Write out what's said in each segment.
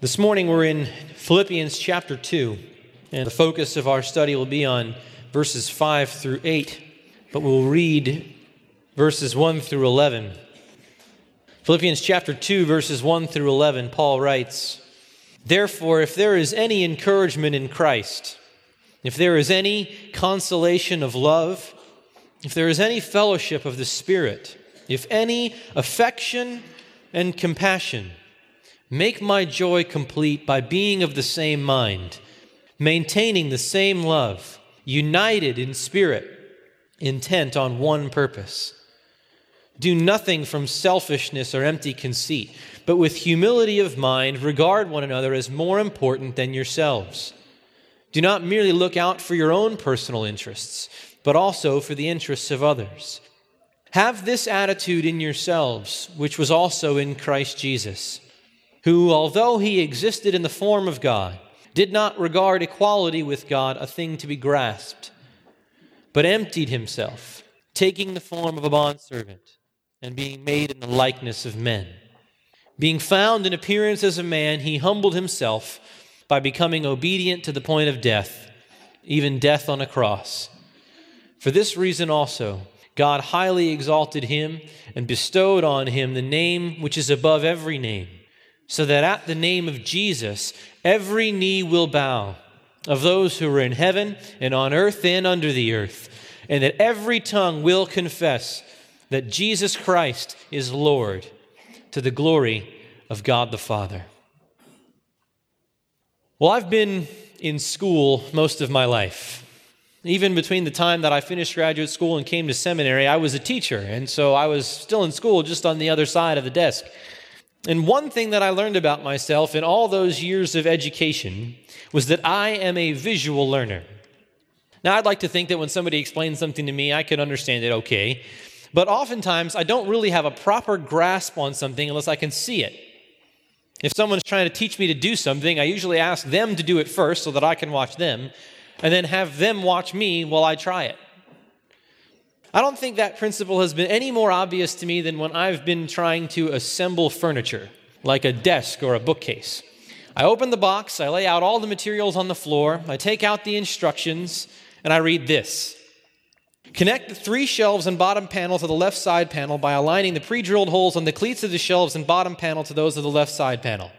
This morning we're in Philippians chapter 2, and the focus of our study will be on verses 5 through 8, but we'll read verses 1 through 11. Philippians chapter 2, verses 1 through 11, Paul writes, Therefore, if there is any encouragement in Christ, if there is any consolation of love, if there is any fellowship of the Spirit, if any affection and compassion, Make my joy complete by being of the same mind, maintaining the same love, united in spirit, intent on one purpose. Do nothing from selfishness or empty conceit, but with humility of mind, regard one another as more important than yourselves. Do not merely look out for your own personal interests, but also for the interests of others. Have this attitude in yourselves, which was also in Christ Jesus who, although he existed in the form of God, did not regard equality with God a thing to be grasped, but emptied himself, taking the form of a bondservant, and being made in the likeness of men. Being found in appearance as a man, he humbled himself by becoming obedient to the point of death, even death on a cross. For this reason also, God highly exalted him and bestowed on him the name which is above every name so that at the name of Jesus, every knee will bow of those who are in heaven and on earth and under the earth, and that every tongue will confess that Jesus Christ is Lord to the glory of God the Father. Well, I've been in school most of my life. Even between the time that I finished graduate school and came to seminary, I was a teacher, and so I was still in school just on the other side of the desk. And one thing that I learned about myself in all those years of education was that I am a visual learner. Now, I'd like to think that when somebody explains something to me, I can understand it okay. But oftentimes, I don't really have a proper grasp on something unless I can see it. If someone's trying to teach me to do something, I usually ask them to do it first so that I can watch them, and then have them watch me while I try it. I don't think that principle has been any more obvious to me than when I've been trying to assemble furniture, like a desk or a bookcase. I open the box, I lay out all the materials on the floor, I take out the instructions, and I read this. Connect the three shelves and bottom panel to the left side panel by aligning the pre drilled holes on the cleats of the shelves and bottom panel to those of the left side panel.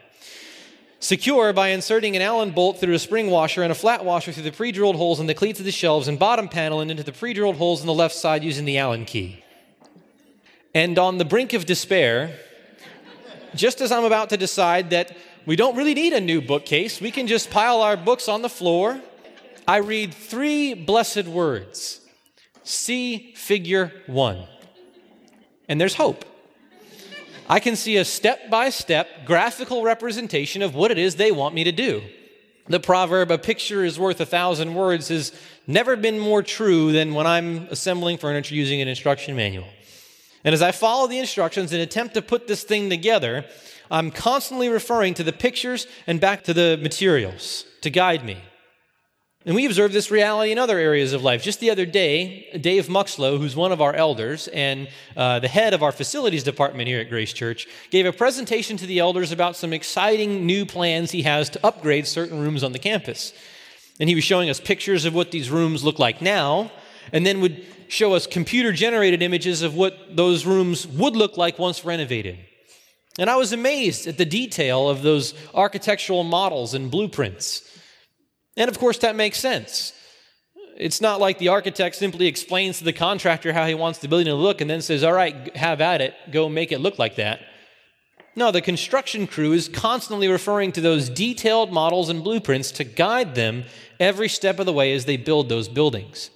Secure by inserting an Allen bolt through a spring washer and a flat washer through the pre drilled holes in the cleats of the shelves and bottom panel and into the pre drilled holes on the left side using the Allen key. And on the brink of despair, just as I'm about to decide that we don't really need a new bookcase, we can just pile our books on the floor, I read three blessed words See figure one. And there's hope. I can see a step by step graphical representation of what it is they want me to do. The proverb, a picture is worth a thousand words, has never been more true than when I'm assembling furniture using an instruction manual. And as I follow the instructions and attempt to put this thing together, I'm constantly referring to the pictures and back to the materials to guide me. And we observe this reality in other areas of life. Just the other day, Dave Muxlow, who's one of our elders and uh, the head of our facilities department here at Grace Church, gave a presentation to the elders about some exciting new plans he has to upgrade certain rooms on the campus. And he was showing us pictures of what these rooms look like now, and then would show us computer generated images of what those rooms would look like once renovated. And I was amazed at the detail of those architectural models and blueprints. And of course, that makes sense. It's not like the architect simply explains to the contractor how he wants the building to look and then says, All right, have at it, go make it look like that. No, the construction crew is constantly referring to those detailed models and blueprints to guide them every step of the way as they build those buildings.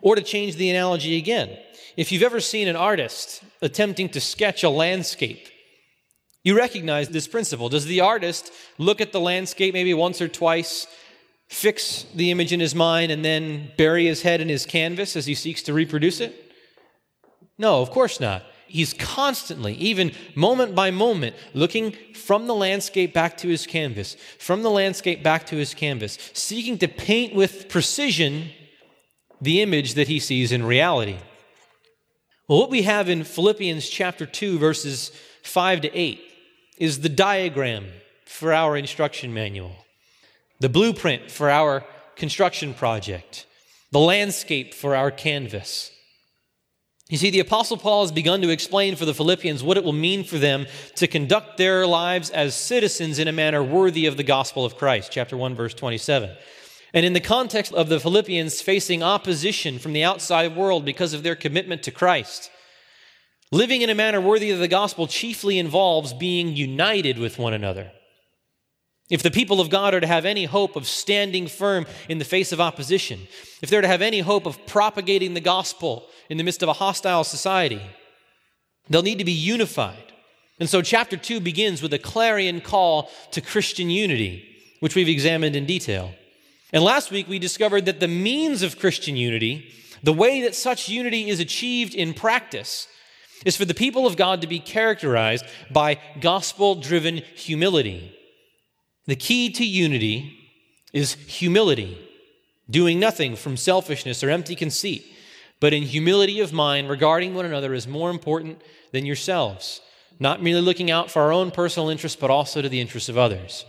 Or to change the analogy again, if you've ever seen an artist attempting to sketch a landscape, you recognize this principle. Does the artist look at the landscape maybe once or twice fix the image in his mind and then bury his head in his canvas as he seeks to reproduce it? No, of course not. He's constantly, even moment by moment, looking from the landscape back to his canvas, from the landscape back to his canvas, seeking to paint with precision the image that he sees in reality. Well, what we have in Philippians chapter 2, verses 5 to 8, is the diagram for our instruction manual, the blueprint for our construction project, the landscape for our canvas. You see, the Apostle Paul has begun to explain for the Philippians what it will mean for them to conduct their lives as citizens in a manner worthy of the gospel of Christ, chapter 1, verse 27. And in the context of the Philippians facing opposition from the outside world because of their commitment to Christ, living in a manner worthy of the gospel chiefly involves being united with one another. If the people of God are to have any hope of standing firm in the face of opposition, if they're to have any hope of propagating the gospel in the midst of a hostile society, they'll need to be unified. And so, chapter 2 begins with a clarion call to Christian unity, which we've examined in detail. And last week, we discovered that the means of Christian unity, the way that such unity is achieved in practice, is for the people of God to be characterized by gospel driven humility. The key to unity is humility, doing nothing from selfishness or empty conceit, but in humility of mind, regarding one another as more important than yourselves, not merely looking out for our own personal interests, but also to the interests of others.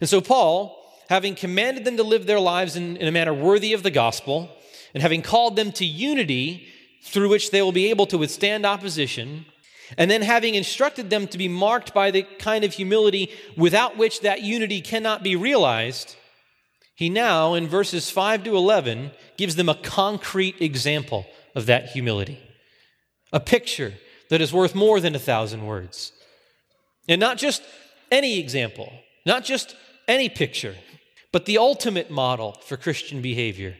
And so, Paul, having commanded them to live their lives in, in a manner worthy of the gospel, and having called them to unity through which they will be able to withstand opposition, and then, having instructed them to be marked by the kind of humility without which that unity cannot be realized, he now, in verses 5 to 11, gives them a concrete example of that humility. A picture that is worth more than a thousand words. And not just any example, not just any picture, but the ultimate model for Christian behavior.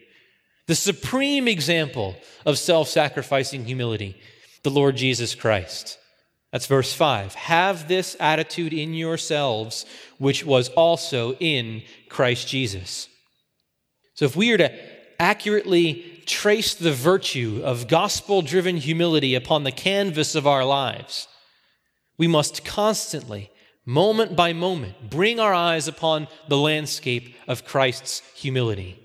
The supreme example of self sacrificing humility, the Lord Jesus Christ. That's verse 5. Have this attitude in yourselves, which was also in Christ Jesus. So, if we are to accurately trace the virtue of gospel driven humility upon the canvas of our lives, we must constantly, moment by moment, bring our eyes upon the landscape of Christ's humility,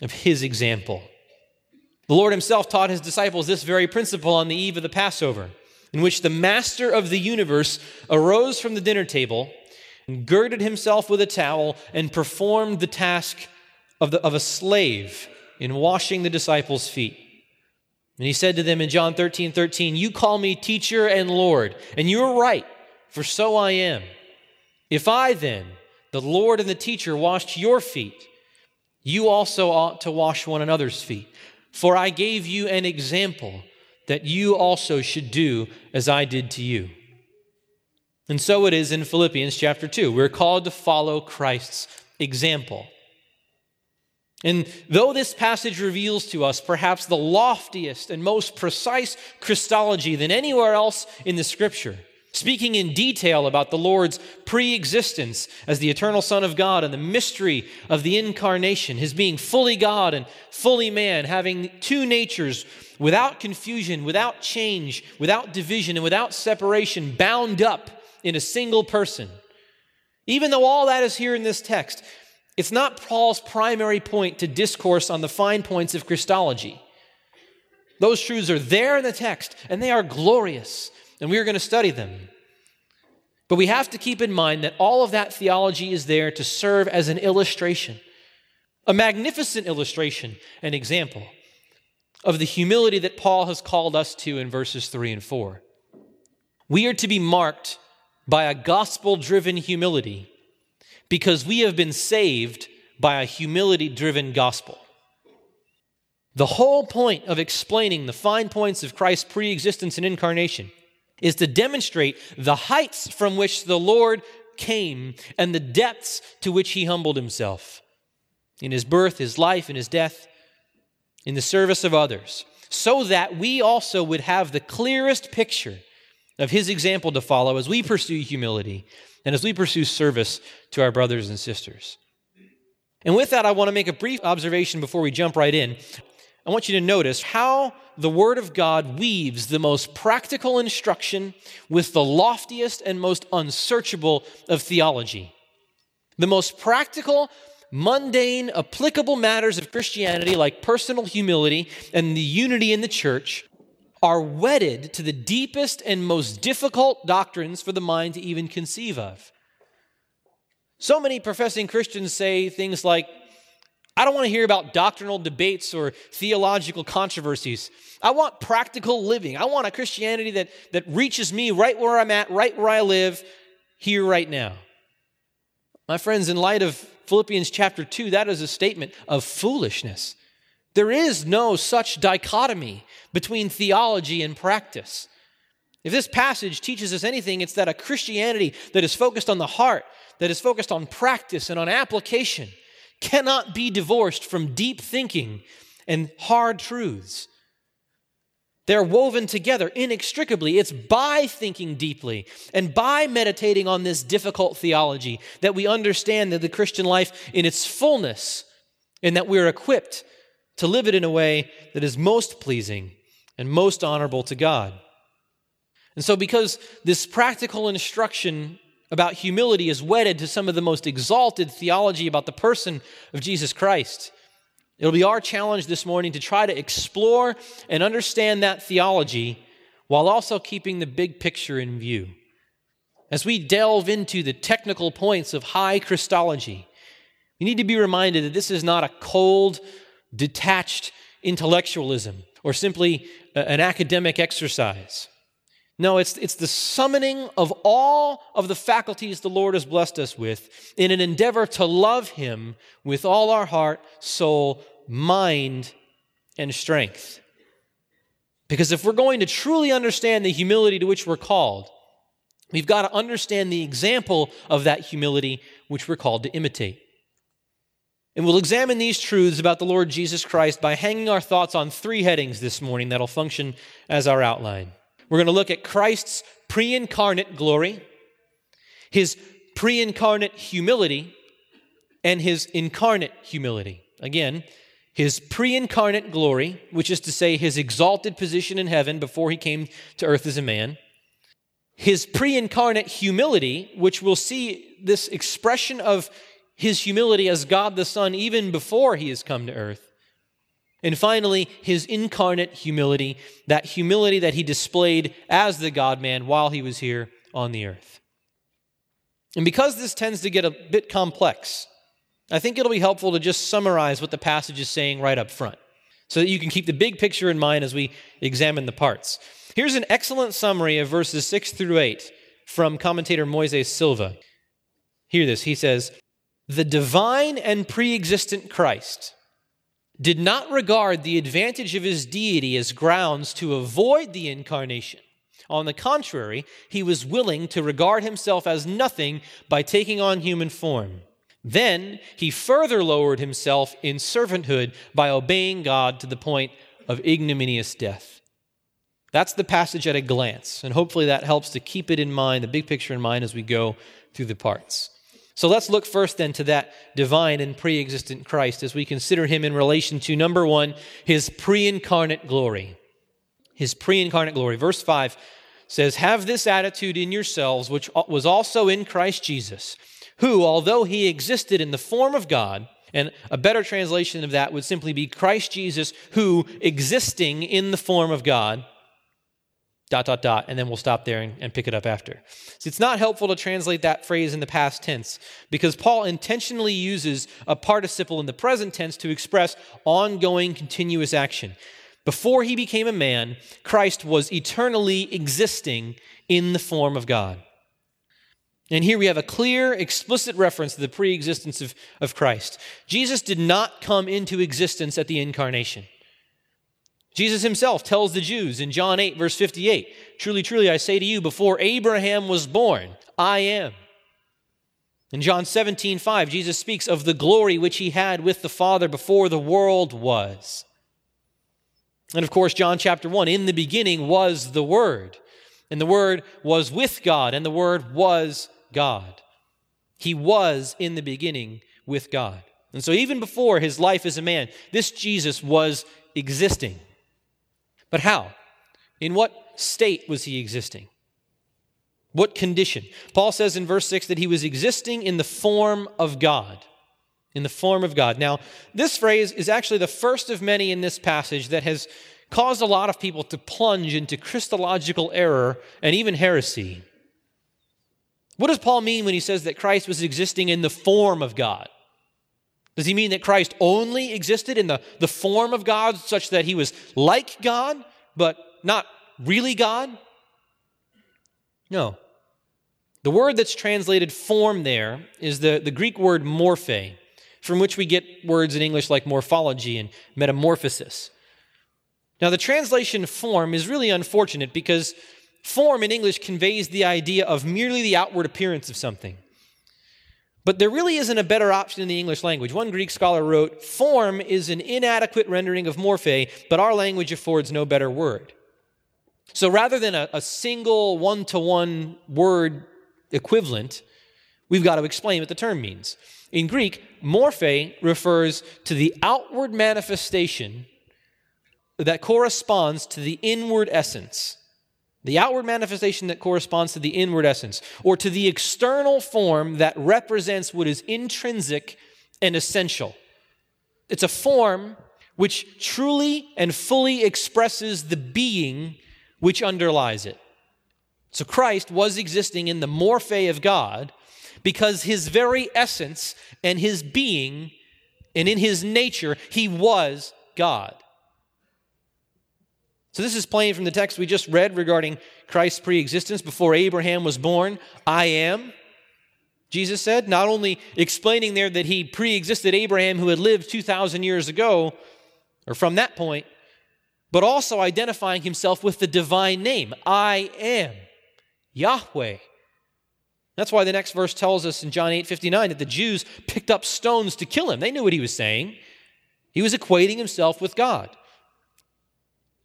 of his example. The Lord himself taught his disciples this very principle on the eve of the Passover in which the master of the universe arose from the dinner table, and girded himself with a towel, and performed the task of, the, of a slave in washing the disciples' feet. And he said to them in John 13 13, You call me teacher and Lord, and you are right, for so I am. If I then, the Lord and the teacher, washed your feet, you also ought to wash one another's feet. For I gave you an example that you also should do as I did to you. And so it is in Philippians chapter 2. We're called to follow Christ's example. And though this passage reveals to us perhaps the loftiest and most precise Christology than anywhere else in the scripture, speaking in detail about the Lord's pre existence as the eternal Son of God and the mystery of the incarnation, his being fully God and fully man, having two natures without confusion, without change, without division, and without separation, bound up in a single person. Even though all that is here in this text, it's not Paul's primary point to discourse on the fine points of Christology. Those truths are there in the text, and they are glorious and we are going to study them. But we have to keep in mind that all of that theology is there to serve as an illustration, a magnificent illustration, an example of the humility that Paul has called us to in verses 3 and 4. We are to be marked by a gospel driven humility because we have been saved by a humility driven gospel. The whole point of explaining the fine points of Christ's pre existence and incarnation is to demonstrate the heights from which the Lord came and the depths to which he humbled himself in his birth, his life, and his death, in the service of others, so that we also would have the clearest picture of his example to follow as we pursue humility and as we pursue service to our brothers and sisters. And with that, I want to make a brief observation before we jump right in. I want you to notice how the Word of God weaves the most practical instruction with the loftiest and most unsearchable of theology. The most practical, mundane, applicable matters of Christianity, like personal humility and the unity in the church, are wedded to the deepest and most difficult doctrines for the mind to even conceive of. So many professing Christians say things like, I don't want to hear about doctrinal debates or theological controversies. I want practical living. I want a Christianity that, that reaches me right where I'm at, right where I live, here, right now. My friends, in light of Philippians chapter 2, that is a statement of foolishness. There is no such dichotomy between theology and practice. If this passage teaches us anything, it's that a Christianity that is focused on the heart, that is focused on practice and on application, cannot be divorced from deep thinking and hard truths. They're woven together inextricably. It's by thinking deeply and by meditating on this difficult theology that we understand that the Christian life in its fullness and that we're equipped to live it in a way that is most pleasing and most honorable to God. And so, because this practical instruction about humility is wedded to some of the most exalted theology about the person of Jesus Christ. It'll be our challenge this morning to try to explore and understand that theology while also keeping the big picture in view. As we delve into the technical points of high Christology, we need to be reminded that this is not a cold, detached intellectualism or simply an academic exercise. No, it's, it's the summoning of all of the faculties the Lord has blessed us with in an endeavor to love Him with all our heart, soul, mind, and strength. Because if we're going to truly understand the humility to which we're called, we've got to understand the example of that humility which we're called to imitate. And we'll examine these truths about the Lord Jesus Christ by hanging our thoughts on three headings this morning that'll function as our outline. We're going to look at Christ's pre incarnate glory, his pre incarnate humility, and his incarnate humility. Again, his pre incarnate glory, which is to say his exalted position in heaven before he came to earth as a man, his pre incarnate humility, which we'll see this expression of his humility as God the Son even before he has come to earth. And finally, his incarnate humility, that humility that he displayed as the God man while he was here on the earth. And because this tends to get a bit complex, I think it'll be helpful to just summarize what the passage is saying right up front so that you can keep the big picture in mind as we examine the parts. Here's an excellent summary of verses 6 through 8 from commentator Moises Silva. Hear this. He says, The divine and pre existent Christ did not regard the advantage of his deity as grounds to avoid the incarnation. On the contrary, he was willing to regard himself as nothing by taking on human form. Then he further lowered himself in servanthood by obeying God to the point of ignominious death. That's the passage at a glance, and hopefully that helps to keep it in mind, the big picture in mind, as we go through the parts. So let's look first then to that divine and pre existent Christ as we consider him in relation to number one, his pre incarnate glory. His pre incarnate glory. Verse 5 says, Have this attitude in yourselves, which was also in Christ Jesus, who, although he existed in the form of God, and a better translation of that would simply be Christ Jesus, who, existing in the form of God, dot, dot, dot, and then we'll stop there and, and, pick it up after. See, it's not helpful to translate that phrase in the past tense because Paul intentionally uses a participle in the present tense to express ongoing, continuous action. Before he became a man, Christ was eternally existing in the form of God. And here we have a clear, explicit reference to the pre existence of, of Christ. Jesus did not come into existence at the incarnation. Jesus himself tells the Jews in John 8, verse 58 Truly, truly, I say to you, before Abraham was born, I am. In John 17, 5, Jesus speaks of the glory which he had with the Father before the world was. And of course, John chapter 1, in the beginning was the Word, and the Word was with God, and the Word was God. He was in the beginning with God. And so, even before his life as a man, this Jesus was existing. But how? In what state was he existing? What condition? Paul says in verse 6 that he was existing in the form of God. In the form of God. Now, this phrase is actually the first of many in this passage that has caused a lot of people to plunge into Christological error and even heresy. What does Paul mean when he says that Christ was existing in the form of God? Does he mean that Christ only existed in the, the form of God, such that he was like God, but not really God? No. The word that's translated form there is the, the Greek word morphe, from which we get words in English like morphology and metamorphosis. Now, the translation form is really unfortunate because form in English conveys the idea of merely the outward appearance of something. But there really isn't a better option in the English language. One Greek scholar wrote, Form is an inadequate rendering of morphe, but our language affords no better word. So rather than a, a single one to one word equivalent, we've got to explain what the term means. In Greek, morphe refers to the outward manifestation that corresponds to the inward essence. The outward manifestation that corresponds to the inward essence, or to the external form that represents what is intrinsic and essential. It's a form which truly and fully expresses the being which underlies it. So Christ was existing in the morphe of God because his very essence and his being and in his nature, he was God. So, this is plain from the text we just read regarding Christ's preexistence before Abraham was born. I am, Jesus said, not only explaining there that he preexisted Abraham who had lived 2,000 years ago, or from that point, but also identifying himself with the divine name I am, Yahweh. That's why the next verse tells us in John 8 59 that the Jews picked up stones to kill him. They knew what he was saying. He was equating himself with God.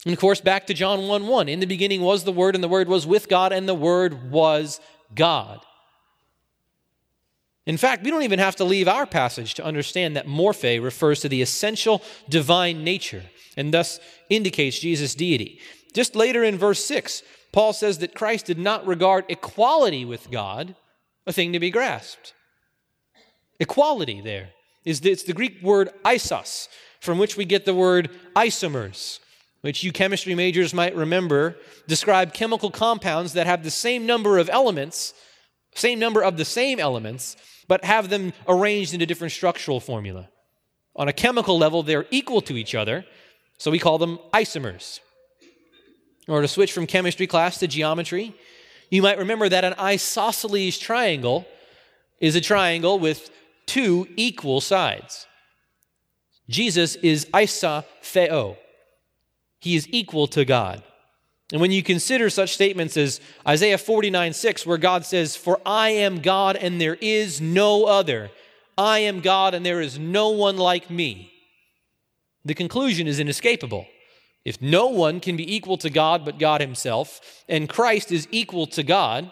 And of course, back to John 1 1. In the beginning was the Word, and the Word was with God, and the Word was God. In fact, we don't even have to leave our passage to understand that morphe refers to the essential divine nature and thus indicates Jesus' deity. Just later in verse 6, Paul says that Christ did not regard equality with God a thing to be grasped. Equality there is the, it's the Greek word isos, from which we get the word isomers which you chemistry majors might remember, describe chemical compounds that have the same number of elements, same number of the same elements, but have them arranged into different structural formula. On a chemical level, they're equal to each other, so we call them isomers. Or to switch from chemistry class to geometry, you might remember that an isosceles triangle is a triangle with two equal sides. Jesus is isa theo, he is equal to God. And when you consider such statements as Isaiah 49 6, where God says, For I am God and there is no other, I am God and there is no one like me, the conclusion is inescapable. If no one can be equal to God but God Himself, and Christ is equal to God,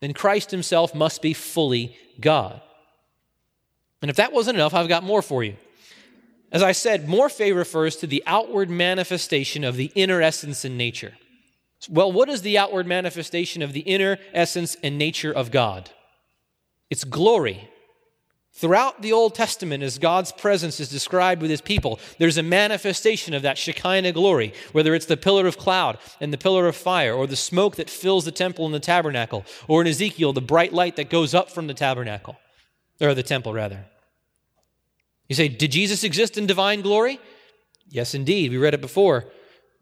then Christ Himself must be fully God. And if that wasn't enough, I've got more for you. As I said, morphe refers to the outward manifestation of the inner essence and nature. Well, what is the outward manifestation of the inner essence and nature of God? It's glory. Throughout the Old Testament, as God's presence is described with his people, there's a manifestation of that Shekinah glory, whether it's the pillar of cloud and the pillar of fire, or the smoke that fills the temple and the tabernacle, or in Ezekiel, the bright light that goes up from the tabernacle, or the temple, rather. You say, Did Jesus exist in divine glory? Yes, indeed. We read it before.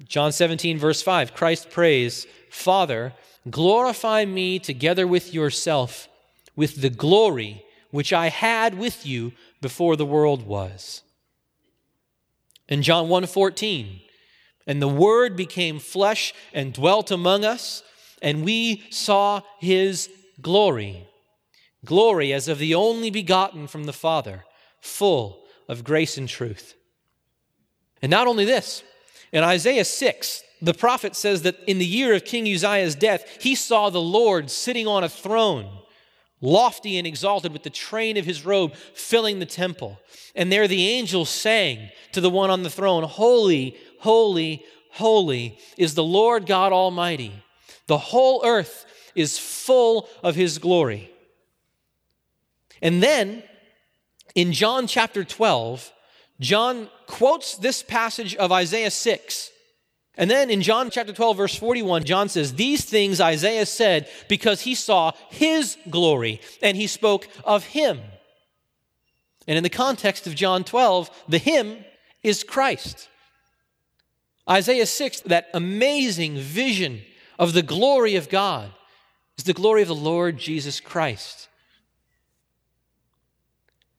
John 17, verse 5 Christ prays, Father, glorify me together with yourself with the glory which I had with you before the world was. In John 1:14, and the word became flesh and dwelt among us, and we saw his glory. Glory as of the only begotten from the Father full of grace and truth. And not only this, in Isaiah 6, the prophet says that in the year of King Uzziah's death, he saw the Lord sitting on a throne, lofty and exalted, with the train of his robe filling the temple. And there the angels sang to the one on the throne Holy, holy, holy is the Lord God Almighty. The whole earth is full of his glory. And then in John chapter 12, John quotes this passage of Isaiah 6 And then in John chapter 12, verse 41, John says, These things Isaiah said because he saw his glory and he spoke of him. And in the context of John 12, the him is Christ. Isaiah 6, that amazing vision of the glory of God, is the glory of the Lord Jesus Christ.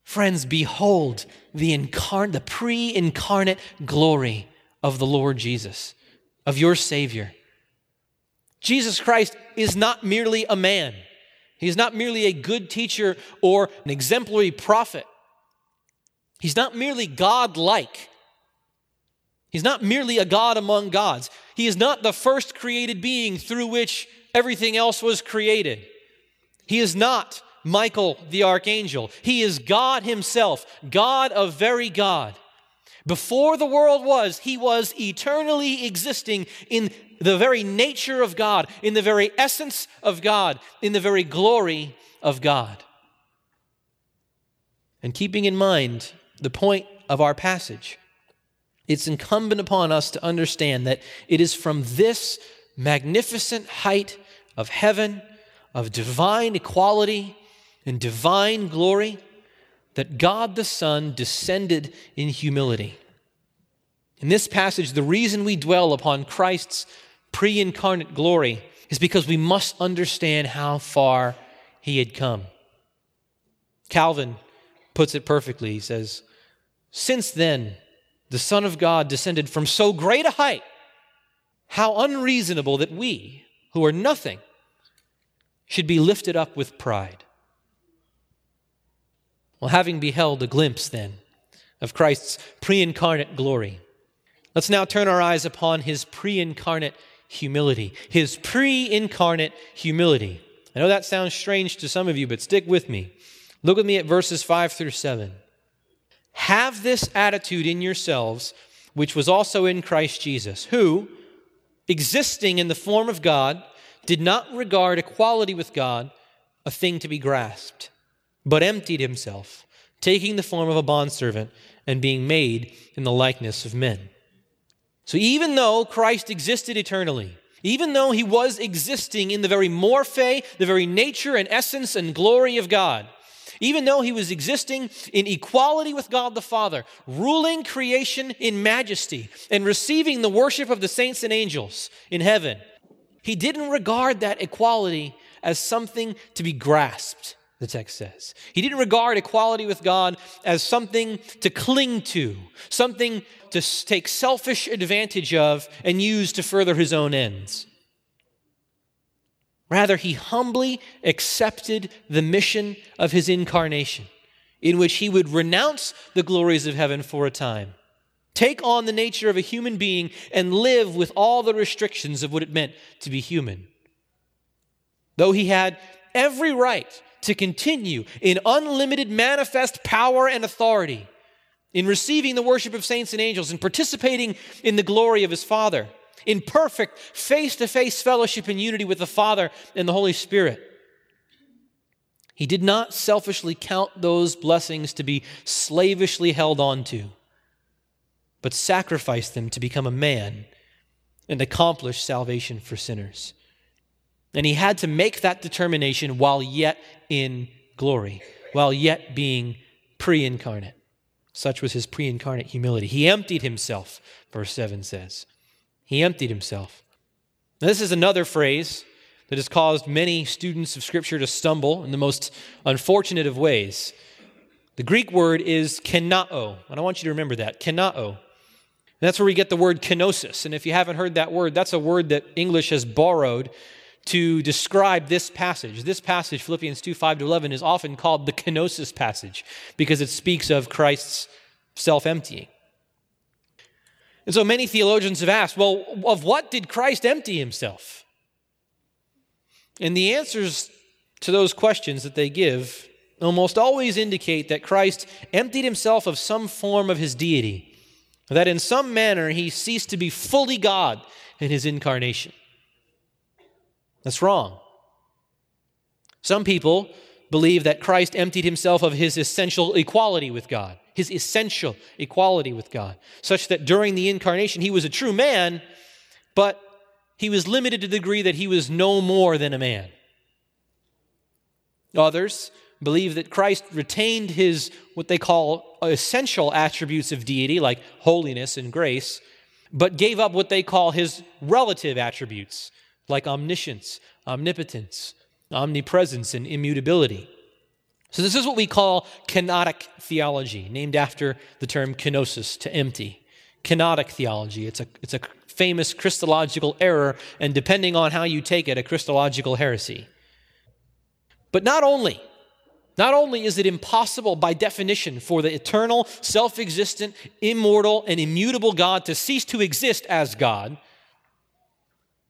Friends, behold the, incarn- the pre incarnate glory of the Lord Jesus, of your Savior. Jesus Christ is not merely a man, He is not merely a good teacher or an exemplary prophet. He's not merely God like. He's not merely a God among gods. He is not the first created being through which everything else was created. He is not Michael the archangel. He is God Himself, God of very God. Before the world was, He was eternally existing in the very nature of God, in the very essence of God, in the very glory of God. And keeping in mind the point of our passage, it's incumbent upon us to understand that it is from this magnificent height of heaven, of divine equality, and divine glory that God the Son descended in humility. In this passage, the reason we dwell upon Christ's pre incarnate glory is because we must understand how far he had come. Calvin puts it perfectly. He says, Since then, the Son of God descended from so great a height, how unreasonable that we, who are nothing, should be lifted up with pride. Well, having beheld a glimpse then of Christ's pre incarnate glory, let's now turn our eyes upon his pre incarnate humility. His pre incarnate humility. I know that sounds strange to some of you, but stick with me. Look with me at verses 5 through 7. Have this attitude in yourselves, which was also in Christ Jesus, who, existing in the form of God, did not regard equality with God a thing to be grasped but emptied himself, taking the form of a bondservant and being made in the likeness of men. So even though Christ existed eternally, even though he was existing in the very morphe, the very nature and essence and glory of God, even though he was existing in equality with God the Father, ruling creation in majesty, and receiving the worship of the saints and angels in heaven, he didn't regard that equality as something to be grasped the text says. He didn't regard equality with God as something to cling to, something to take selfish advantage of and use to further his own ends. Rather, he humbly accepted the mission of his incarnation, in which he would renounce the glories of heaven for a time, take on the nature of a human being, and live with all the restrictions of what it meant to be human. Though he had every right to continue in unlimited manifest power and authority, in receiving the worship of saints and angels, in participating in the glory of his Father, in perfect face to face fellowship and unity with the Father and the Holy Spirit. He did not selfishly count those blessings to be slavishly held on to, but sacrificed them to become a man and accomplish salvation for sinners. And he had to make that determination while yet in glory, while yet being pre incarnate. Such was his pre incarnate humility. He emptied himself, verse 7 says. He emptied himself. Now, this is another phrase that has caused many students of Scripture to stumble in the most unfortunate of ways. The Greek word is kenao, and I want you to remember that kenao. that's where we get the word kenosis. And if you haven't heard that word, that's a word that English has borrowed to describe this passage. This passage, Philippians 2 5 to 11, is often called the kenosis passage because it speaks of Christ's self emptying. And so many theologians have asked, well, of what did Christ empty himself? And the answers to those questions that they give almost always indicate that Christ emptied himself of some form of his deity, that in some manner he ceased to be fully God in his incarnation. That's wrong. Some people believe that Christ emptied himself of his essential equality with God, his essential equality with God, such that during the incarnation he was a true man, but he was limited to the degree that he was no more than a man. Others believe that Christ retained his, what they call essential attributes of deity, like holiness and grace, but gave up what they call his relative attributes, like omniscience, omnipotence, omnipresence, and immutability. So, this is what we call kenotic theology, named after the term kenosis, to empty. Kenotic theology. It's a, it's a famous Christological error, and depending on how you take it, a Christological heresy. But not only, not only is it impossible by definition for the eternal, self existent, immortal, and immutable God to cease to exist as God,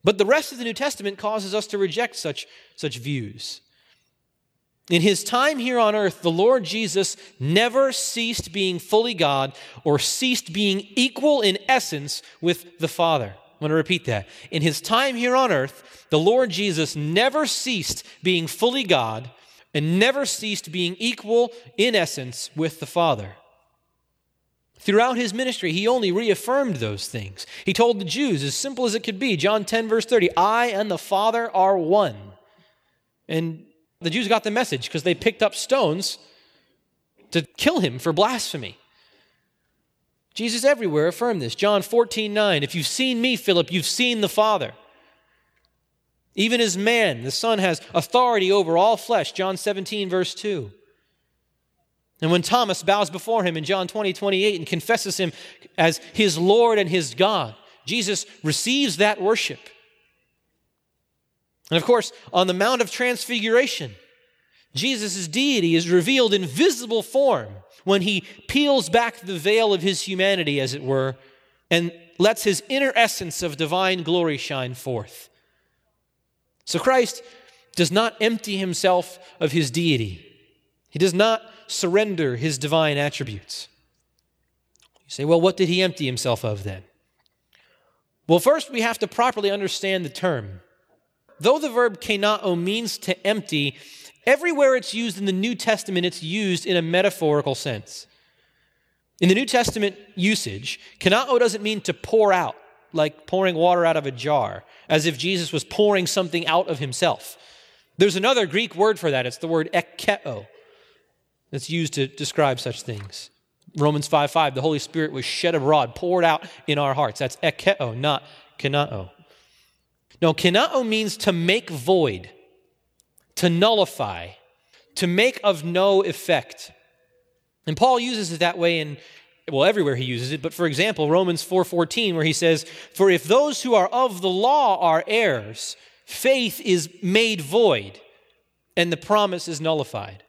but the rest of the New Testament causes us to reject such, such views. In his time here on earth, the Lord Jesus never ceased being fully God or ceased being equal in essence with the Father. I'm going to repeat that. In his time here on earth, the Lord Jesus never ceased being fully God and never ceased being equal in essence with the Father. Throughout his ministry, he only reaffirmed those things. He told the Jews, as simple as it could be, John 10, verse 30, I and the Father are one. And the Jews got the message because they picked up stones to kill him for blasphemy. Jesus everywhere affirmed this. John 14, 9. If you've seen me, Philip, you've seen the Father. Even as man, the Son has authority over all flesh. John 17, verse 2. And when Thomas bows before him in John 20, 28 and confesses him as his Lord and his God, Jesus receives that worship. And of course, on the Mount of Transfiguration, Jesus' deity is revealed in visible form when he peels back the veil of his humanity, as it were, and lets his inner essence of divine glory shine forth. So Christ does not empty himself of his deity, he does not surrender his divine attributes. You say, well, what did he empty himself of then? Well, first, we have to properly understand the term. Though the verb kenao means to empty, everywhere it's used in the New Testament, it's used in a metaphorical sense. In the New Testament usage, kenao doesn't mean to pour out, like pouring water out of a jar, as if Jesus was pouring something out of himself. There's another Greek word for that. It's the word ekkeo that's used to describe such things. Romans 5 5, the Holy Spirit was shed abroad, poured out in our hearts. That's ekkeo, not kenao. No, kenao means to make void, to nullify, to make of no effect. And Paul uses it that way in well everywhere he uses it, but for example, Romans 4:14 where he says, "For if those who are of the law are heirs, faith is made void and the promise is nullified."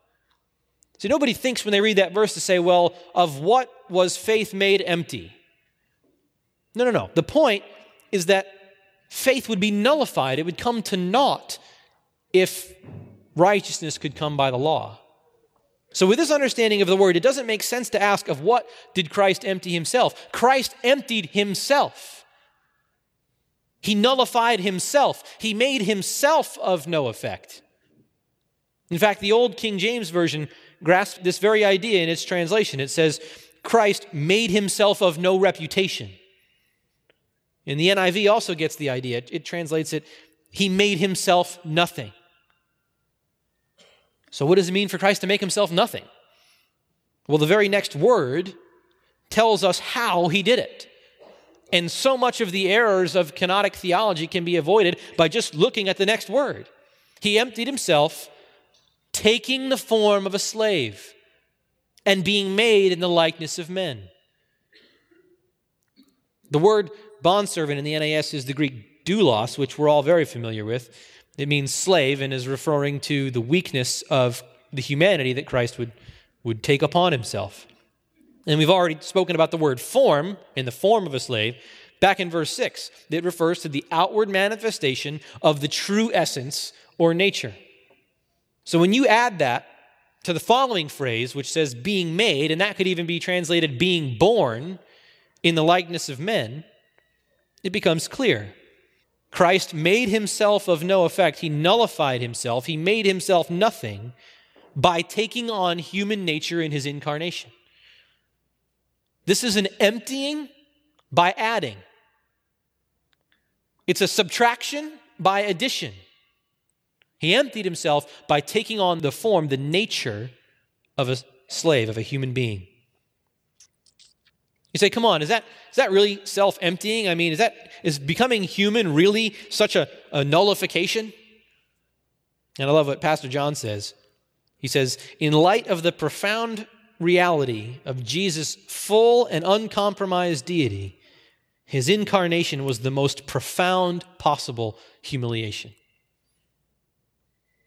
See, nobody thinks when they read that verse to say, well, of what was faith made empty? No, no, no. The point is that faith would be nullified, it would come to naught if righteousness could come by the law. So, with this understanding of the word, it doesn't make sense to ask, of what did Christ empty himself? Christ emptied himself. He nullified himself. He made himself of no effect. In fact, the old King James Version grasps this very idea in its translation. It says, Christ made himself of no reputation. And the NIV also gets the idea. It translates it, He made Himself nothing. So, what does it mean for Christ to make Himself nothing? Well, the very next word tells us how He did it. And so much of the errors of kenotic theology can be avoided by just looking at the next word. He emptied Himself, taking the form of a slave and being made in the likeness of men. The word bondservant in the NAS is the Greek doulos, which we're all very familiar with. It means slave and is referring to the weakness of the humanity that Christ would, would take upon himself. And we've already spoken about the word form, in the form of a slave, back in verse 6. It refers to the outward manifestation of the true essence or nature. So when you add that to the following phrase, which says being made, and that could even be translated being born in the likeness of men, it becomes clear. Christ made himself of no effect. He nullified himself. He made himself nothing by taking on human nature in his incarnation. This is an emptying by adding. It's a subtraction by addition. He emptied himself by taking on the form, the nature of a slave, of a human being. You say, come on, is that, is that really self emptying? I mean, is, that, is becoming human really such a, a nullification? And I love what Pastor John says. He says, in light of the profound reality of Jesus' full and uncompromised deity, his incarnation was the most profound possible humiliation.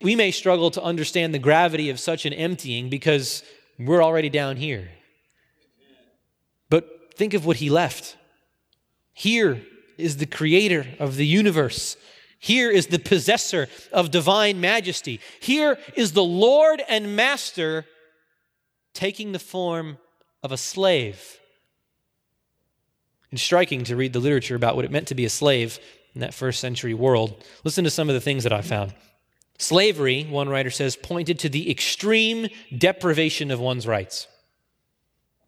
We may struggle to understand the gravity of such an emptying because we're already down here. But think of what he left. Here is the creator of the universe. Here is the possessor of divine majesty. Here is the Lord and Master taking the form of a slave. It's striking to read the literature about what it meant to be a slave in that first century world. Listen to some of the things that I found. Slavery, one writer says, pointed to the extreme deprivation of one's rights.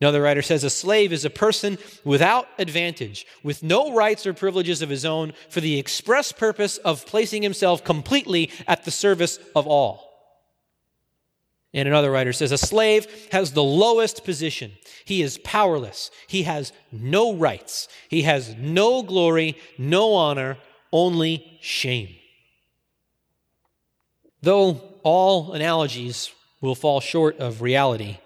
Another writer says a slave is a person without advantage, with no rights or privileges of his own, for the express purpose of placing himself completely at the service of all. And another writer says a slave has the lowest position. He is powerless. He has no rights. He has no glory, no honor, only shame. Though all analogies will fall short of reality,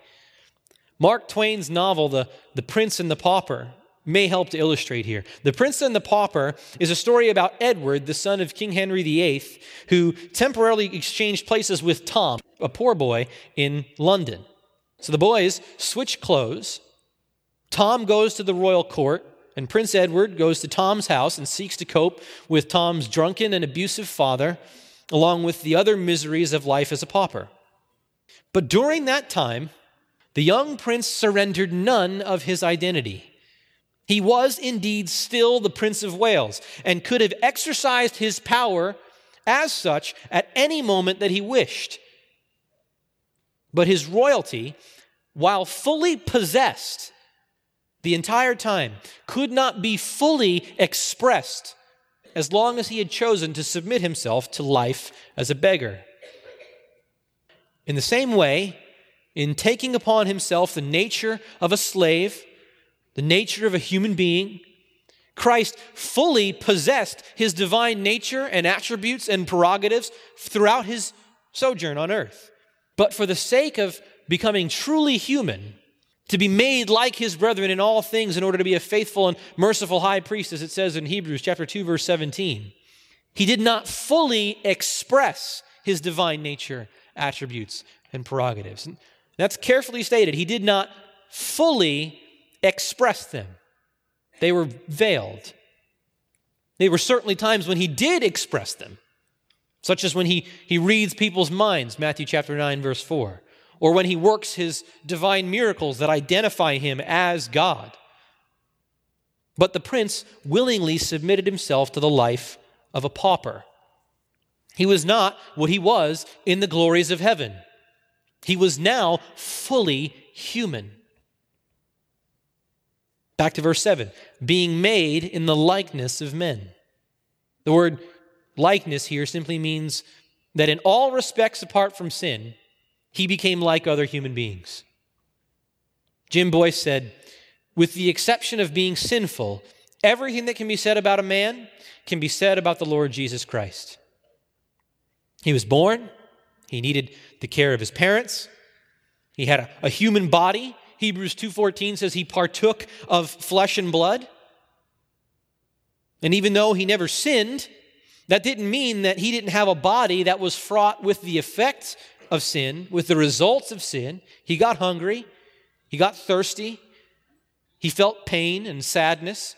Mark Twain's novel, The, the Prince and the Pauper, may help to illustrate here. The Prince and the Pauper is a story about Edward, the son of King Henry VIII, who temporarily exchanged places with Tom, a poor boy in London. So the boys switch clothes. Tom goes to the royal court, and Prince Edward goes to Tom's house and seeks to cope with Tom's drunken and abusive father, along with the other miseries of life as a pauper. But during that time, the young prince surrendered none of his identity. He was indeed still the Prince of Wales and could have exercised his power as such at any moment that he wished. But his royalty, while fully possessed the entire time, could not be fully expressed as long as he had chosen to submit himself to life as a beggar. In the same way, in taking upon himself the nature of a slave, the nature of a human being, Christ fully possessed his divine nature and attributes and prerogatives throughout his sojourn on earth. But for the sake of becoming truly human, to be made like his brethren in all things in order to be a faithful and merciful high priest, as it says in Hebrews chapter 2, verse 17, he did not fully express his divine nature, attributes, and prerogatives. And that's carefully stated. He did not fully express them, they were veiled. There were certainly times when he did express them, such as when he, he reads people's minds, Matthew chapter 9, verse 4, or when he works his divine miracles that identify him as God. But the prince willingly submitted himself to the life of a pauper. He was not what he was in the glories of heaven. He was now fully human. Back to verse 7 being made in the likeness of men. The word likeness here simply means that in all respects apart from sin, he became like other human beings. Jim Boice said, with the exception of being sinful, everything that can be said about a man can be said about the Lord Jesus Christ. He was born, he needed the care of his parents, he had a, a human body Hebrews 2:14 says he partook of flesh and blood. And even though he never sinned, that didn't mean that he didn't have a body that was fraught with the effects of sin, with the results of sin. He got hungry, he got thirsty, he felt pain and sadness,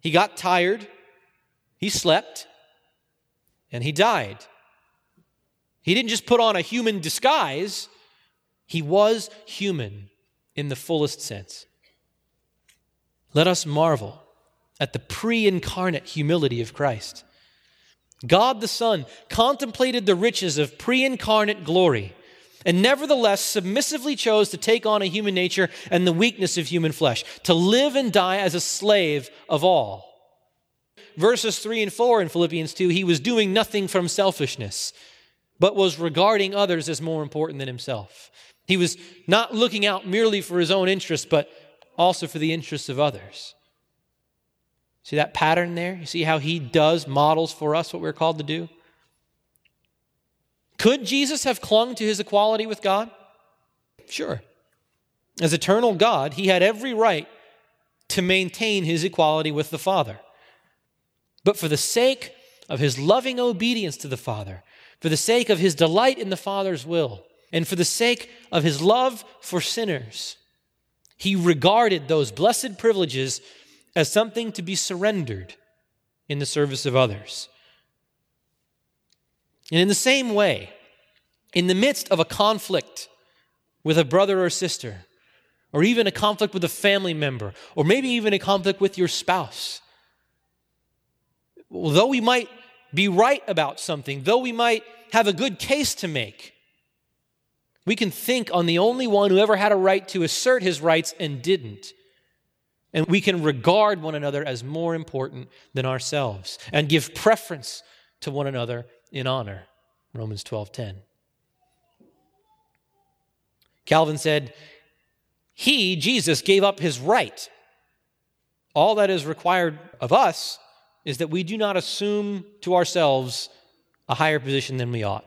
he got tired, he slept, and he died. He didn't just put on a human disguise, he was human in the fullest sense. Let us marvel at the pre incarnate humility of Christ. God the Son contemplated the riches of pre incarnate glory and nevertheless submissively chose to take on a human nature and the weakness of human flesh, to live and die as a slave of all. Verses 3 and 4 in Philippians 2, he was doing nothing from selfishness, but was regarding others as more important than himself. He was not looking out merely for his own interests, but also for the interests of others. See that pattern there? You see how he does, models for us what we're called to do? Could Jesus have clung to his equality with God? Sure. As eternal God, he had every right to maintain his equality with the Father. But for the sake of his loving obedience to the Father, for the sake of his delight in the Father's will, and for the sake of his love for sinners, he regarded those blessed privileges as something to be surrendered in the service of others. And in the same way, in the midst of a conflict with a brother or sister, or even a conflict with a family member, or maybe even a conflict with your spouse. Though we might be right about something, though we might have a good case to make, we can think on the only one who ever had a right to assert his rights and didn't. And we can regard one another as more important than ourselves and give preference to one another in honor. Romans 12:10. Calvin said, he, Jesus, gave up his right. All that is required of us is that we do not assume to ourselves a higher position than we ought.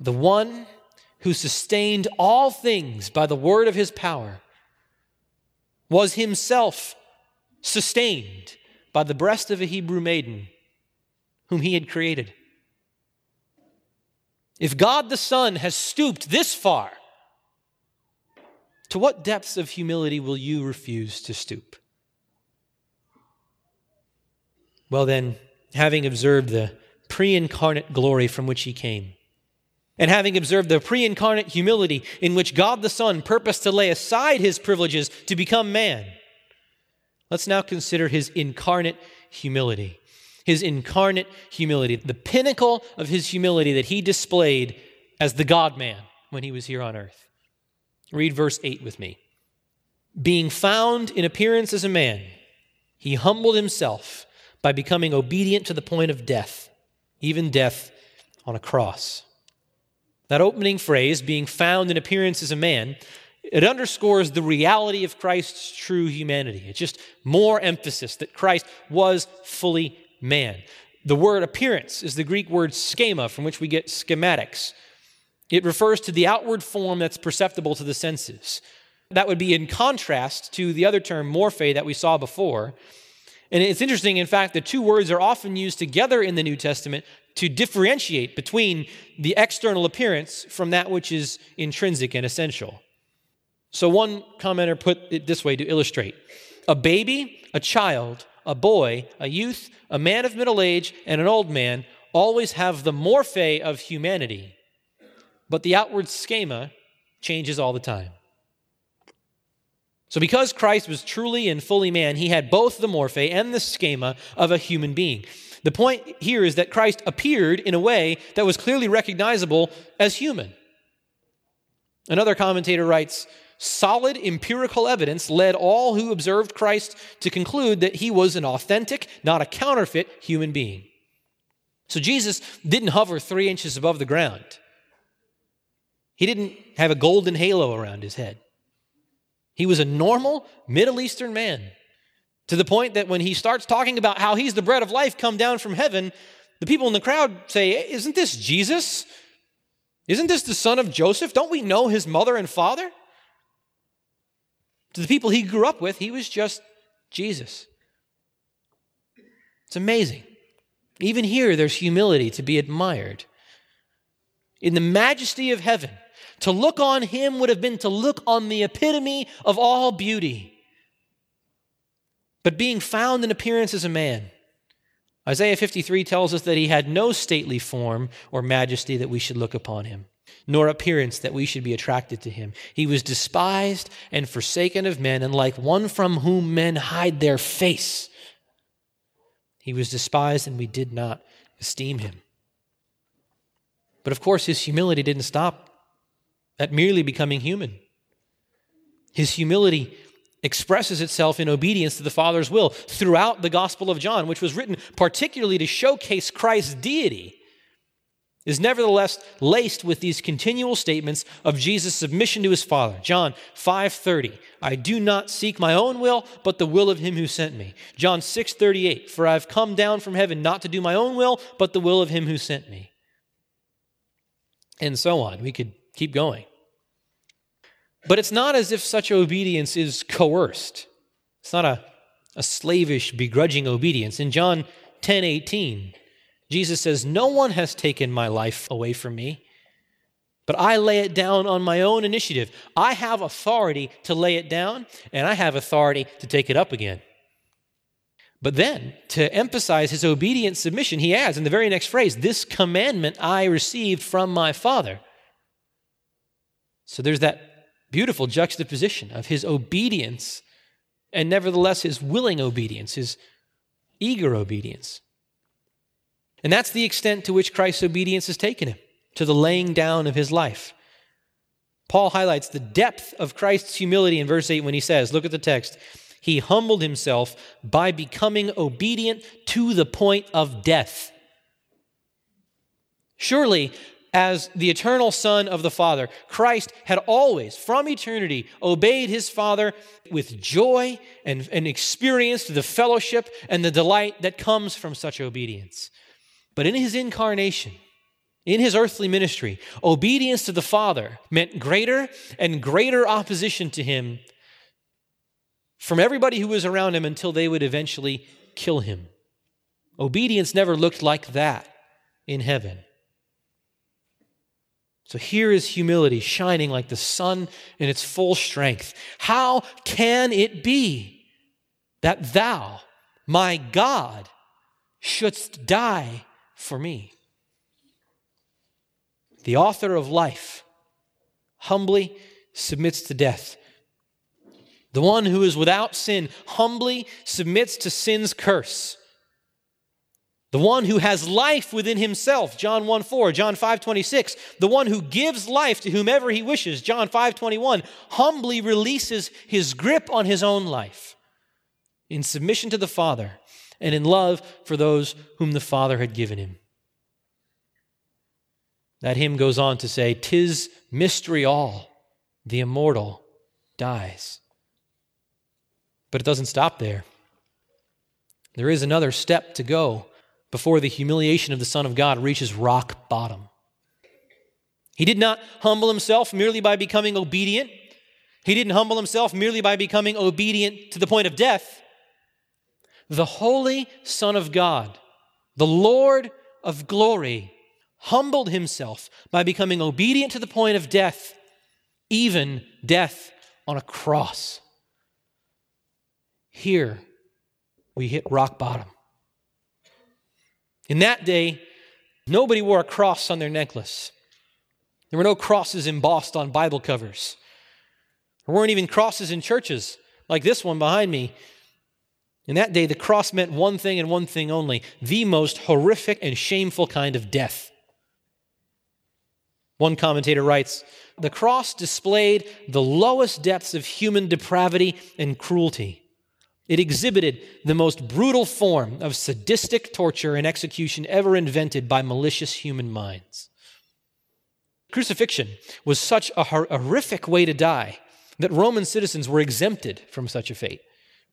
The one who sustained all things by the word of his power was himself sustained by the breast of a Hebrew maiden whom he had created. If God the Son has stooped this far, to what depths of humility will you refuse to stoop? Well, then, having observed the pre incarnate glory from which he came, and having observed the pre incarnate humility in which God the Son purposed to lay aside his privileges to become man, let's now consider his incarnate humility. His incarnate humility, the pinnacle of his humility that he displayed as the God man when he was here on earth. Read verse 8 with me. Being found in appearance as a man, he humbled himself by becoming obedient to the point of death, even death on a cross. That opening phrase, being found in appearance as a man, it underscores the reality of Christ's true humanity. It's just more emphasis that Christ was fully man. The word appearance is the Greek word schema, from which we get schematics. It refers to the outward form that's perceptible to the senses. That would be in contrast to the other term, morphe, that we saw before. And it's interesting, in fact, the two words are often used together in the New Testament to differentiate between the external appearance from that which is intrinsic and essential. So one commenter put it this way to illustrate a baby, a child, a boy, a youth, a man of middle age, and an old man always have the morphe of humanity but the outward schema changes all the time. So, because Christ was truly and fully man, he had both the morphe and the schema of a human being. The point here is that Christ appeared in a way that was clearly recognizable as human. Another commentator writes Solid empirical evidence led all who observed Christ to conclude that he was an authentic, not a counterfeit human being. So, Jesus didn't hover three inches above the ground. He didn't have a golden halo around his head. He was a normal Middle Eastern man to the point that when he starts talking about how he's the bread of life come down from heaven, the people in the crowd say, Isn't this Jesus? Isn't this the son of Joseph? Don't we know his mother and father? To the people he grew up with, he was just Jesus. It's amazing. Even here, there's humility to be admired. In the majesty of heaven, to look on him would have been to look on the epitome of all beauty. But being found in appearance as a man, Isaiah 53 tells us that he had no stately form or majesty that we should look upon him, nor appearance that we should be attracted to him. He was despised and forsaken of men, and like one from whom men hide their face. He was despised, and we did not esteem him. But of course, his humility didn't stop at merely becoming human. His humility expresses itself in obedience to the Father's will throughout the Gospel of John, which was written particularly to showcase Christ's deity, is nevertheless laced with these continual statements of Jesus' submission to his Father. John 5:30, I do not seek my own will, but the will of him who sent me. John 6:38, for I've come down from heaven not to do my own will, but the will of him who sent me. And so on. We could keep going. But it's not as if such obedience is coerced. It's not a, a slavish, begrudging obedience. In John 10 18, Jesus says, No one has taken my life away from me, but I lay it down on my own initiative. I have authority to lay it down, and I have authority to take it up again. But then, to emphasize his obedient submission, he adds in the very next phrase, This commandment I received from my Father. So there's that beautiful juxtaposition of his obedience and nevertheless his willing obedience, his eager obedience. And that's the extent to which Christ's obedience has taken him, to the laying down of his life. Paul highlights the depth of Christ's humility in verse 8 when he says, Look at the text. He humbled himself by becoming obedient to the point of death. Surely, as the eternal Son of the Father, Christ had always, from eternity, obeyed his Father with joy and, and experienced the fellowship and the delight that comes from such obedience. But in his incarnation, in his earthly ministry, obedience to the Father meant greater and greater opposition to him from everybody who was around him until they would eventually kill him. Obedience never looked like that in heaven. So here is humility shining like the sun in its full strength. How can it be that thou, my God, shouldst die for me? The author of life humbly submits to death. The one who is without sin humbly submits to sin's curse. The one who has life within himself, John 1 4, John 5 26. The one who gives life to whomever he wishes, John 5 21, humbly releases his grip on his own life in submission to the Father and in love for those whom the Father had given him. That hymn goes on to say, Tis mystery all, the immortal dies. But it doesn't stop there. There is another step to go before the humiliation of the Son of God reaches rock bottom. He did not humble himself merely by becoming obedient. He didn't humble himself merely by becoming obedient to the point of death. The Holy Son of God, the Lord of glory, humbled himself by becoming obedient to the point of death, even death on a cross. Here, we hit rock bottom. In that day, nobody wore a cross on their necklace. There were no crosses embossed on Bible covers. There weren't even crosses in churches like this one behind me. In that day, the cross meant one thing and one thing only the most horrific and shameful kind of death. One commentator writes The cross displayed the lowest depths of human depravity and cruelty. It exhibited the most brutal form of sadistic torture and execution ever invented by malicious human minds. Crucifixion was such a horrific way to die that Roman citizens were exempted from such a fate.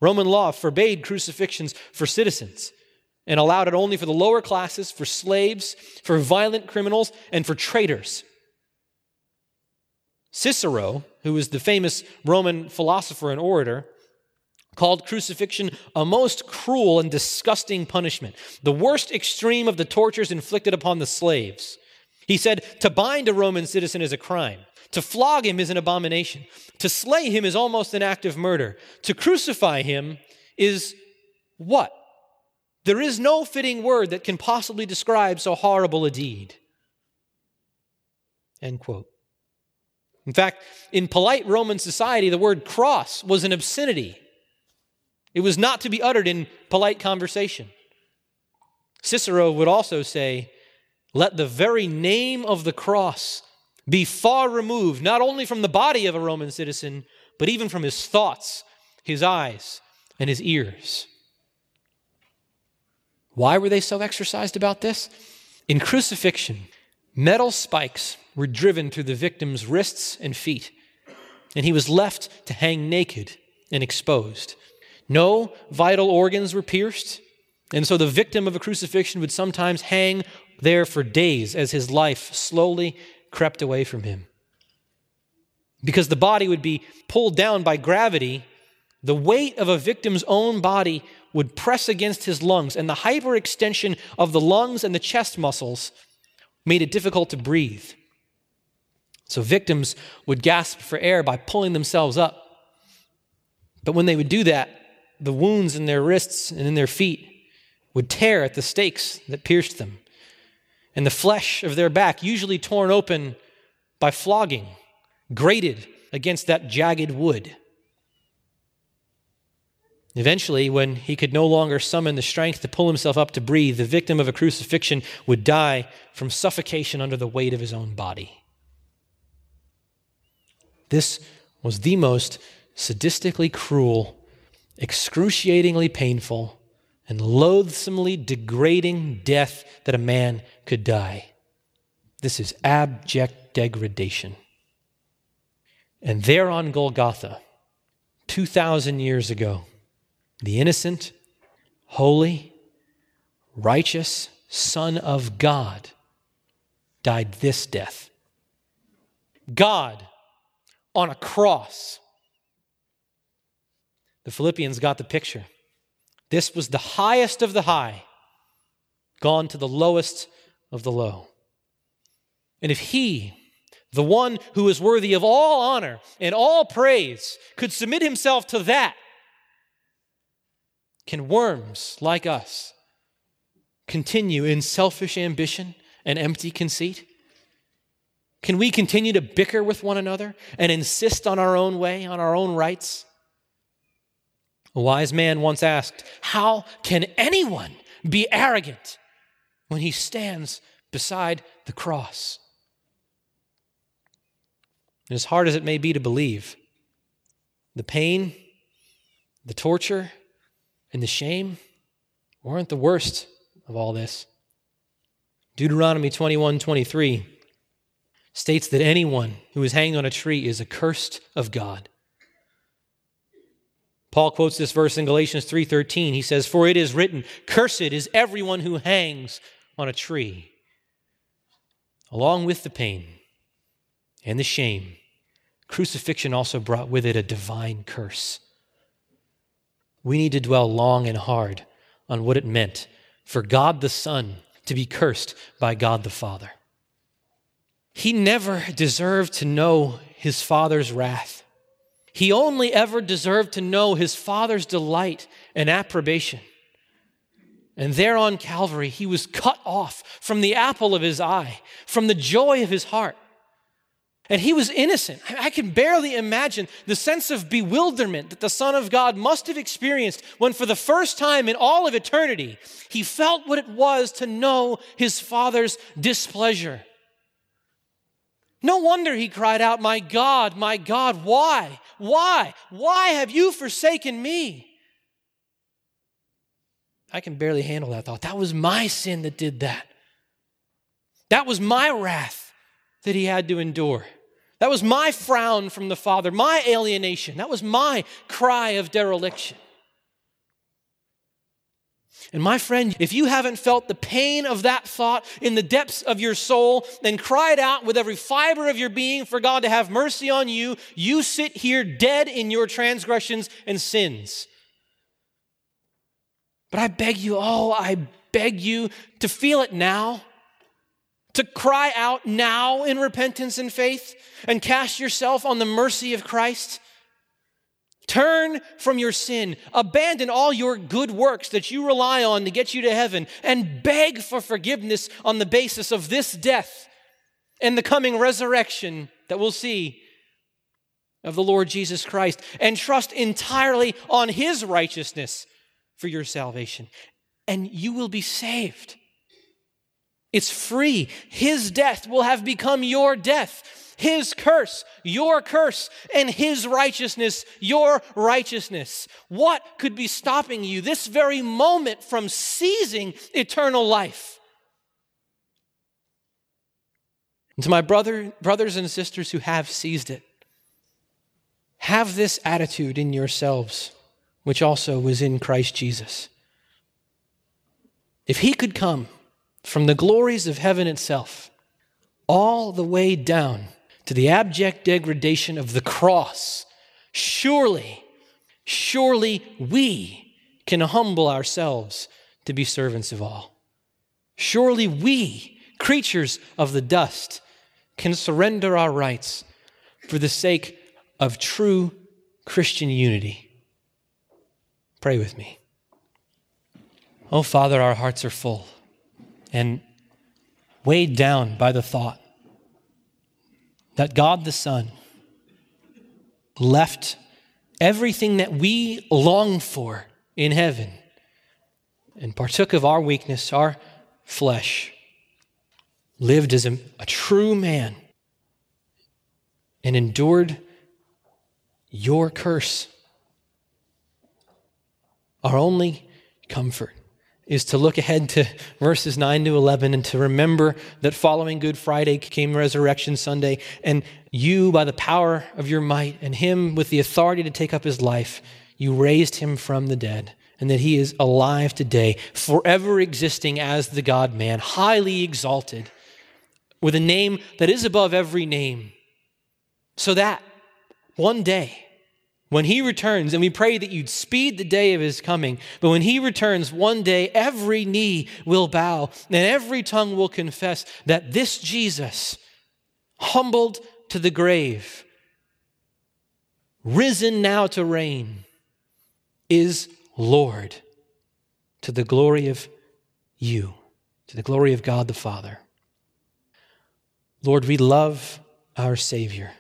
Roman law forbade crucifixions for citizens and allowed it only for the lower classes, for slaves, for violent criminals, and for traitors. Cicero, who was the famous Roman philosopher and orator, called crucifixion a most cruel and disgusting punishment, the worst extreme of the tortures inflicted upon the slaves. He said, To bind a Roman citizen is a crime. To flog him is an abomination. To slay him is almost an act of murder. To crucify him is what? There is no fitting word that can possibly describe so horrible a deed. End quote. In fact, in polite Roman society, the word cross was an obscenity. It was not to be uttered in polite conversation. Cicero would also say, Let the very name of the cross be far removed, not only from the body of a Roman citizen, but even from his thoughts his eyes, and his ears. Why were they so exercised about this? In crucifixion, metal spikes were driven through the victim's wrists and feet, and he was left to hang naked and exposed. No vital organs were pierced, and so the victim of a crucifixion would sometimes hang there for days as his life slowly crept away from him. Because the body would be pulled down by gravity, the weight of a victim's own body would press against his lungs, and the hyperextension of the lungs and the chest muscles made it difficult to breathe. So victims would gasp for air by pulling themselves up. But when they would do that, the wounds in their wrists and in their feet would tear at the stakes that pierced them, and the flesh of their back, usually torn open by flogging, grated against that jagged wood. Eventually, when he could no longer summon the strength to pull himself up to breathe, the victim of a crucifixion would die from suffocation under the weight of his own body. This was the most sadistically cruel, excruciatingly painful, and loathsomely degrading death that a man could die. This is abject degradation. And there on Golgotha, 2,000 years ago, the innocent, holy, righteous Son of God died this death. God on a cross. The Philippians got the picture. This was the highest of the high, gone to the lowest of the low. And if he, the one who is worthy of all honor and all praise, could submit himself to that, can worms like us continue in selfish ambition and empty conceit? Can we continue to bicker with one another and insist on our own way, on our own rights? A wise man once asked, How can anyone be arrogant when he stands beside the cross? And as hard as it may be to believe, the pain, the torture, and the shame weren't the worst of all this. Deuteronomy 21 23 states that anyone who is hanged on a tree is accursed of God. Paul quotes this verse in Galatians 3:13. He says, "For it is written, cursed is everyone who hangs on a tree." Along with the pain and the shame, crucifixion also brought with it a divine curse. We need to dwell long and hard on what it meant for God the Son to be cursed by God the Father. He never deserved to know his father's wrath. He only ever deserved to know his father's delight and approbation. And there on Calvary, he was cut off from the apple of his eye, from the joy of his heart. And he was innocent. I can barely imagine the sense of bewilderment that the Son of God must have experienced when, for the first time in all of eternity, he felt what it was to know his Father's displeasure. No wonder he cried out, My God, my God, why? Why? Why have you forsaken me? I can barely handle that thought. That was my sin that did that. That was my wrath that he had to endure. That was my frown from the Father, my alienation. That was my cry of dereliction. And my friend, if you haven't felt the pain of that thought in the depths of your soul, then cried out with every fiber of your being for God to have mercy on you, you sit here dead in your transgressions and sins. But I beg you, oh, I beg you to feel it now, to cry out now in repentance and faith, and cast yourself on the mercy of Christ. Turn from your sin, abandon all your good works that you rely on to get you to heaven, and beg for forgiveness on the basis of this death and the coming resurrection that we'll see of the Lord Jesus Christ, and trust entirely on His righteousness for your salvation, and you will be saved. It's free. His death will have become your death. His curse, your curse, and his righteousness, your righteousness. What could be stopping you this very moment from seizing eternal life? And to my brother, brothers and sisters who have seized it, have this attitude in yourselves, which also was in Christ Jesus. If he could come from the glories of heaven itself all the way down to the abject degradation of the cross, surely, surely we can humble ourselves to be servants of all. Surely we, creatures of the dust, can surrender our rights for the sake of true Christian unity. Pray with me. Oh, Father, our hearts are full and weighed down by the thought that God the Son left everything that we long for in heaven and partook of our weakness, our flesh, lived as a, a true man, and endured your curse. Our only comfort is to look ahead to verses 9 to 11 and to remember that following Good Friday came Resurrection Sunday, and you, by the power of your might, and him with the authority to take up his life, you raised him from the dead, and that he is alive today, forever existing as the God man, highly exalted with a name that is above every name, so that one day, when he returns, and we pray that you'd speed the day of his coming, but when he returns, one day every knee will bow and every tongue will confess that this Jesus, humbled to the grave, risen now to reign, is Lord to the glory of you, to the glory of God the Father. Lord, we love our Savior.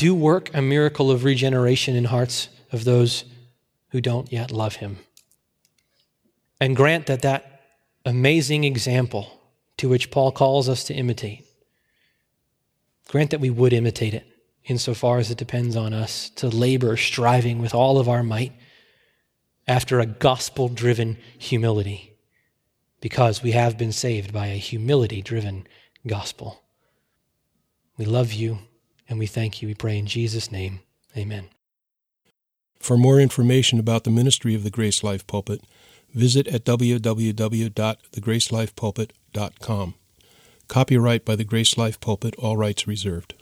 Do work a miracle of regeneration in hearts of those who don't yet love Him. And grant that that amazing example to which Paul calls us to imitate, grant that we would imitate it insofar as it depends on us to labor, striving with all of our might after a gospel driven humility, because we have been saved by a humility driven gospel. We love you and we thank you. We pray in Jesus' name. Amen. For more information about the ministry of the Grace Life Pulpit, visit at www.thegracelifepulpit.com. Copyright by the Grace Life Pulpit, all rights reserved.